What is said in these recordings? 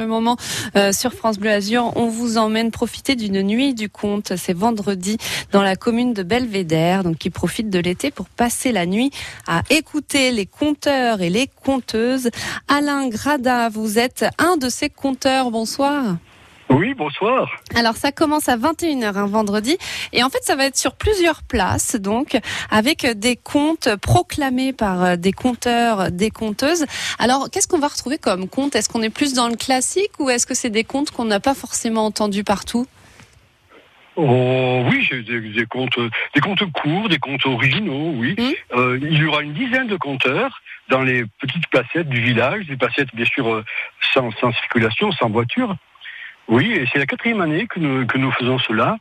Le moment euh, sur France Bleu Azur, on vous emmène profiter d'une nuit du conte. C'est vendredi dans la commune de Belvédère, donc qui profite de l'été pour passer la nuit à écouter les conteurs et les conteuses. Alain Grada, vous êtes un de ces conteurs. Bonsoir. Oui, bonsoir. Alors ça commence à 21h un vendredi et en fait ça va être sur plusieurs places donc avec des contes proclamés par euh, des conteurs, des conteuses. Alors qu'est-ce qu'on va retrouver comme contes Est-ce qu'on est plus dans le classique ou est-ce que c'est des contes qu'on n'a pas forcément entendus partout? Oh oui, j'ai des, des contes, des contes courts, des contes originaux, oui. Mmh. Euh, il y aura une dizaine de conteurs dans les petites placettes du village, des placettes bien sûr euh, sans, sans circulation, sans voiture. Oui, et c'est la quatrième année que nous, que nous faisons cela.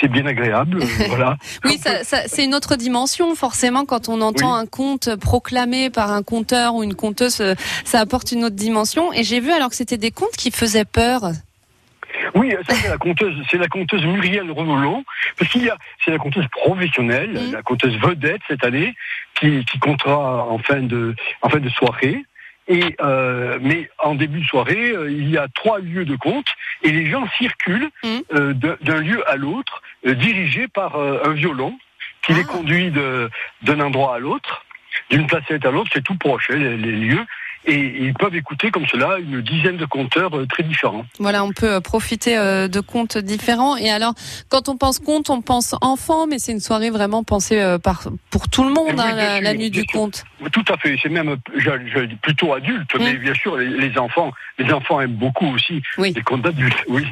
C'est bien agréable, euh, voilà. Oui, ça, ça- c'est une autre dimension forcément quand on entend Oui. un conte proclamé par un conteur ou une conteuse, euh, ça apporte une autre dimension. Et j'ai vu alors que c'était des contes qui faisaient peur. Oui, ça c'est la conteuse, c'est la conteuse Muriel Renolon, parce qu'il y a, c'est la conteuse professionnelle, Mhm. la conteuse vedette cette année, qui, qui comptera en fin de, en fin de soirée. Et euh, mais en début de soirée, euh, il y a trois lieux de compte et les gens circulent Mhm. euh, d'un lieu à l'autre, euh, dirigés par euh, un violon qui les Ah. conduit d'un endroit à l'autre, d'une placette à l'autre. C'est tout proche hein, les, les lieux. Et ils peuvent écouter comme cela une dizaine de compteurs euh, très différents. Voilà, on peut euh, profiter euh, de contes différents. Et alors, quand on pense conte, on pense enfant, mais c'est une soirée vraiment pensée par, pour tout le monde, Oui, hein, la, nuit du conte. Tout à fait. C'est même, je, je plutôt adulte, mais bien sûr, les, les enfants, les enfants aiment beaucoup aussi Oui. les contes d'adultes. Oui.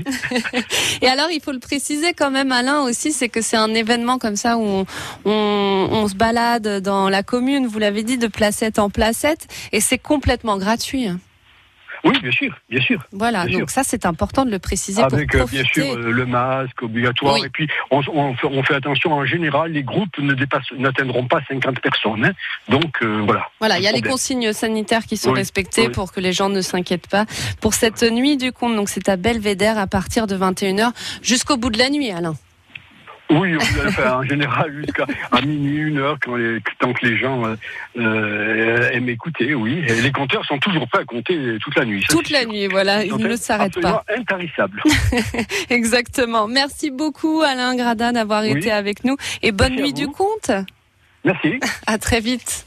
Et alors, il faut le préciser quand même, Alain, aussi, c'est que c'est un événement comme ça où on, on, on se balade dans la commune, vous l'avez dit, de placette en placette, et c'est complètement gratuit. hein. Oui, bien sûr, bien sûr. Voilà, Bien donc ça, c'est important de le préciser Avec pour euh, bien sûr euh, le masque obligatoire. Oui. Et puis on, on fait, on fait attention. En général, les groupes ne dépassent, n'atteindront pas 50 personnes. hein. Donc euh, voilà. Voilà, il y a les consignes sanitaires qui sont Oui, respectées oui. pour que les gens ne s'inquiètent pas. Pour cette nuit du conte, donc c'est à Belvédère à partir de 21h jusqu'au bout de la nuit, Alain. Oui, on le fait en général jusqu'à à minuit, une heure, quand les, tant que les gens euh, euh, aiment écouter. Oui. Et les compteurs sont toujours prêts à compter toute la nuit. ça, Toute la sûr. nuit, voilà, Ils ne s'arrêtent pas. Intarissables. Exactement. Merci beaucoup, Alain Gradin, d'avoir Oui. été avec nous. Et bonne Merci nuit du conte. Merci. À très vite.